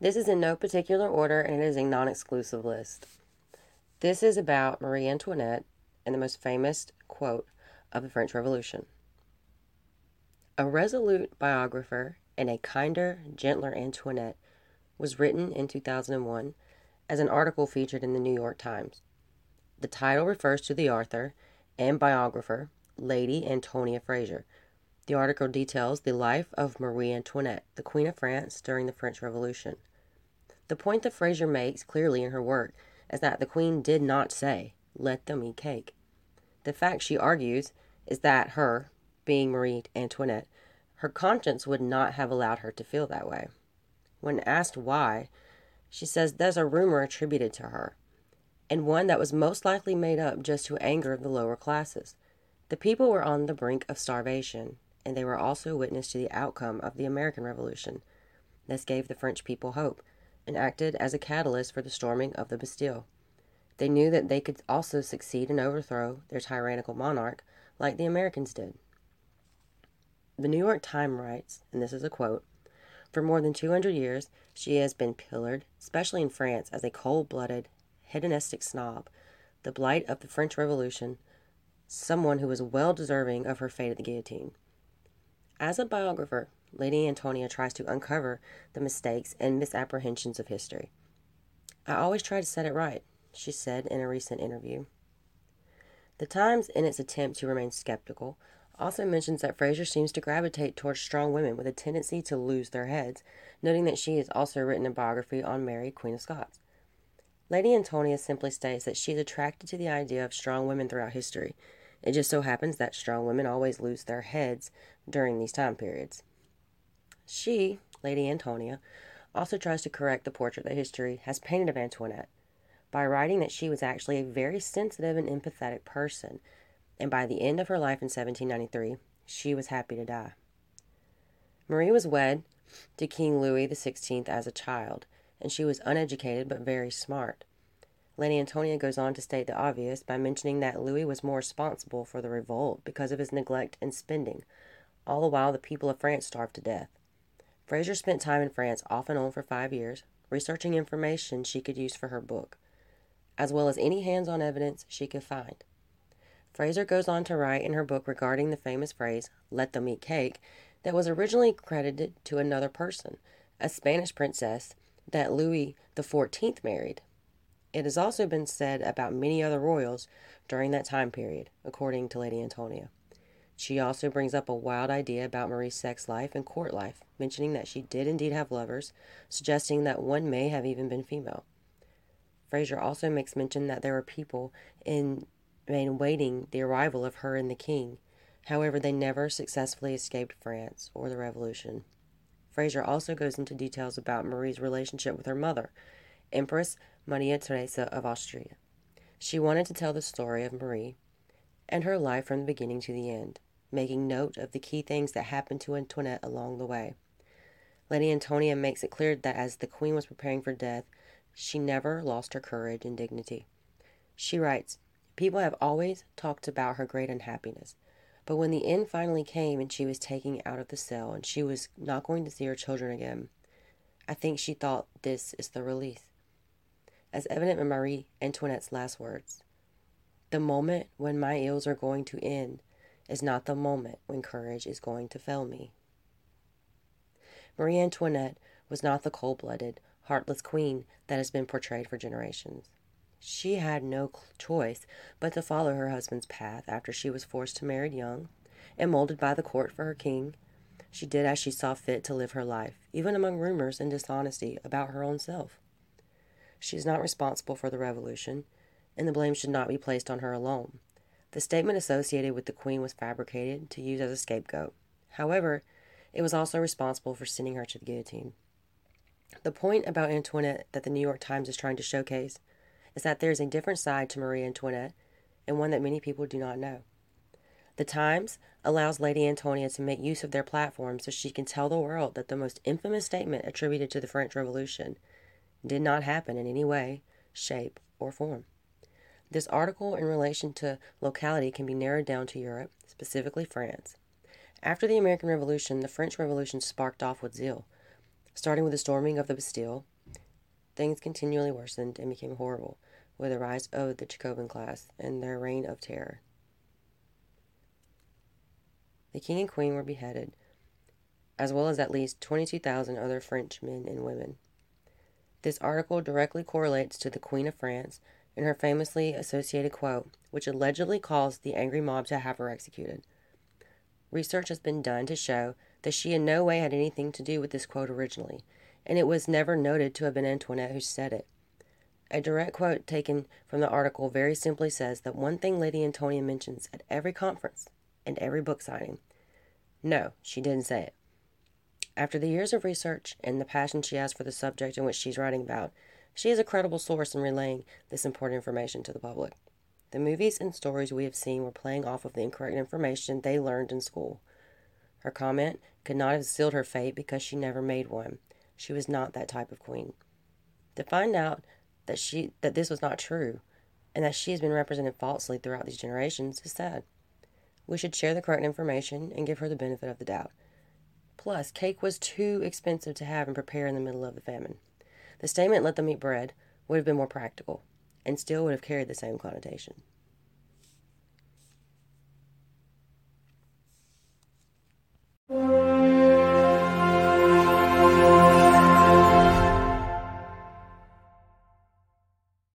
This is in no particular order and it is a non exclusive list. This is about Marie Antoinette and the most famous quote of the French Revolution. A resolute biographer and a kinder, gentler Antoinette was written in 2001 as an article featured in the New York Times. The title refers to the author and biographer, Lady Antonia Fraser. The article details the life of Marie Antoinette, the Queen of France during the French Revolution. The point that Fraser makes clearly in her work is that the Queen did not say, let them eat cake. The fact she argues is that her, being Marie Antoinette, her conscience would not have allowed her to feel that way. When asked why, she says there's a rumor attributed to her, and one that was most likely made up just to anger the lower classes. The people were on the brink of starvation, and they were also witness to the outcome of the American Revolution. This gave the French people hope and acted as a catalyst for the storming of the Bastille. They knew that they could also succeed and overthrow their tyrannical monarch like the Americans did. The New York Times writes, and this is a quote For more than 200 years, she has been pillared, especially in France, as a cold blooded, hedonistic snob, the blight of the French Revolution, someone who was well deserving of her fate at the guillotine. As a biographer, Lady Antonia tries to uncover the mistakes and misapprehensions of history. I always try to set it right, she said in a recent interview. The Times, in its attempt to remain skeptical, also mentions that Fraser seems to gravitate towards strong women with a tendency to lose their heads, noting that she has also written a biography on Mary, Queen of Scots. Lady Antonia simply states that she is attracted to the idea of strong women throughout history. It just so happens that strong women always lose their heads during these time periods. She, Lady Antonia, also tries to correct the portrait that history has painted of Antoinette by writing that she was actually a very sensitive and empathetic person, and by the end of her life in 1793, she was happy to die. Marie was wed to King Louis XVI as a child, and she was uneducated but very smart. Lady Antonia goes on to state the obvious by mentioning that Louis was more responsible for the revolt because of his neglect and spending, all the while the people of France starved to death. Fraser spent time in France off and on for five years, researching information she could use for her book, as well as any hands on evidence she could find. Fraser goes on to write in her book regarding the famous phrase, let them eat cake, that was originally credited to another person, a Spanish princess that Louis XIV married. It has also been said about many other royals during that time period, according to Lady Antonia. She also brings up a wild idea about Marie's sex life and court life, mentioning that she did indeed have lovers, suggesting that one may have even been female. Fraser also makes mention that there were people in Maine waiting the arrival of her and the king. However, they never successfully escaped France or the Revolution. Fraser also goes into details about Marie's relationship with her mother, Empress Maria Theresa of Austria. She wanted to tell the story of Marie and her life from the beginning to the end, making note of the key things that happened to Antoinette along the way. Lady Antonia makes it clear that as the queen was preparing for death, she never lost her courage and dignity. She writes, People have always talked about her great unhappiness, but when the end finally came and she was taken out of the cell and she was not going to see her children again, I think she thought this is the release as evident in Marie Antoinette's last words. The moment when my ills are going to end is not the moment when courage is going to fail me. Marie Antoinette was not the cold blooded, heartless queen that has been portrayed for generations. She had no choice but to follow her husband's path after she was forced to marry young and molded by the court for her king. She did as she saw fit to live her life, even among rumors and dishonesty about her own self. She is not responsible for the revolution, and the blame should not be placed on her alone. The statement associated with the Queen was fabricated to use as a scapegoat. However, it was also responsible for sending her to the guillotine. The point about Antoinette that the New York Times is trying to showcase is that there is a different side to Marie Antoinette and one that many people do not know. The Times allows Lady Antonia to make use of their platform so she can tell the world that the most infamous statement attributed to the French Revolution did not happen in any way, shape, or form. This article in relation to locality can be narrowed down to Europe, specifically France. After the American Revolution, the French Revolution sparked off with zeal. Starting with the storming of the Bastille, things continually worsened and became horrible with the rise of the Jacobin class and their reign of terror. The king and queen were beheaded, as well as at least 22,000 other French men and women. This article directly correlates to the Queen of France and her famously associated quote, which allegedly caused the angry mob to have her executed. Research has been done to show that she in no way had anything to do with this quote originally, and it was never noted to have been Antoinette who said it. A direct quote taken from the article very simply says that one thing Lady Antonia mentions at every conference and every book signing. No, she didn't say it. After the years of research and the passion she has for the subject in which she's writing about, she is a credible source in relaying this important information to the public. The movies and stories we have seen were playing off of the incorrect information they learned in school. Her comment could not have sealed her fate because she never made one. She was not that type of queen. To find out that she that this was not true and that she has been represented falsely throughout these generations is sad. We should share the correct information and give her the benefit of the doubt. Plus, cake was too expensive to have and prepare in the middle of the famine. The statement, let them eat bread, would have been more practical and still would have carried the same connotation.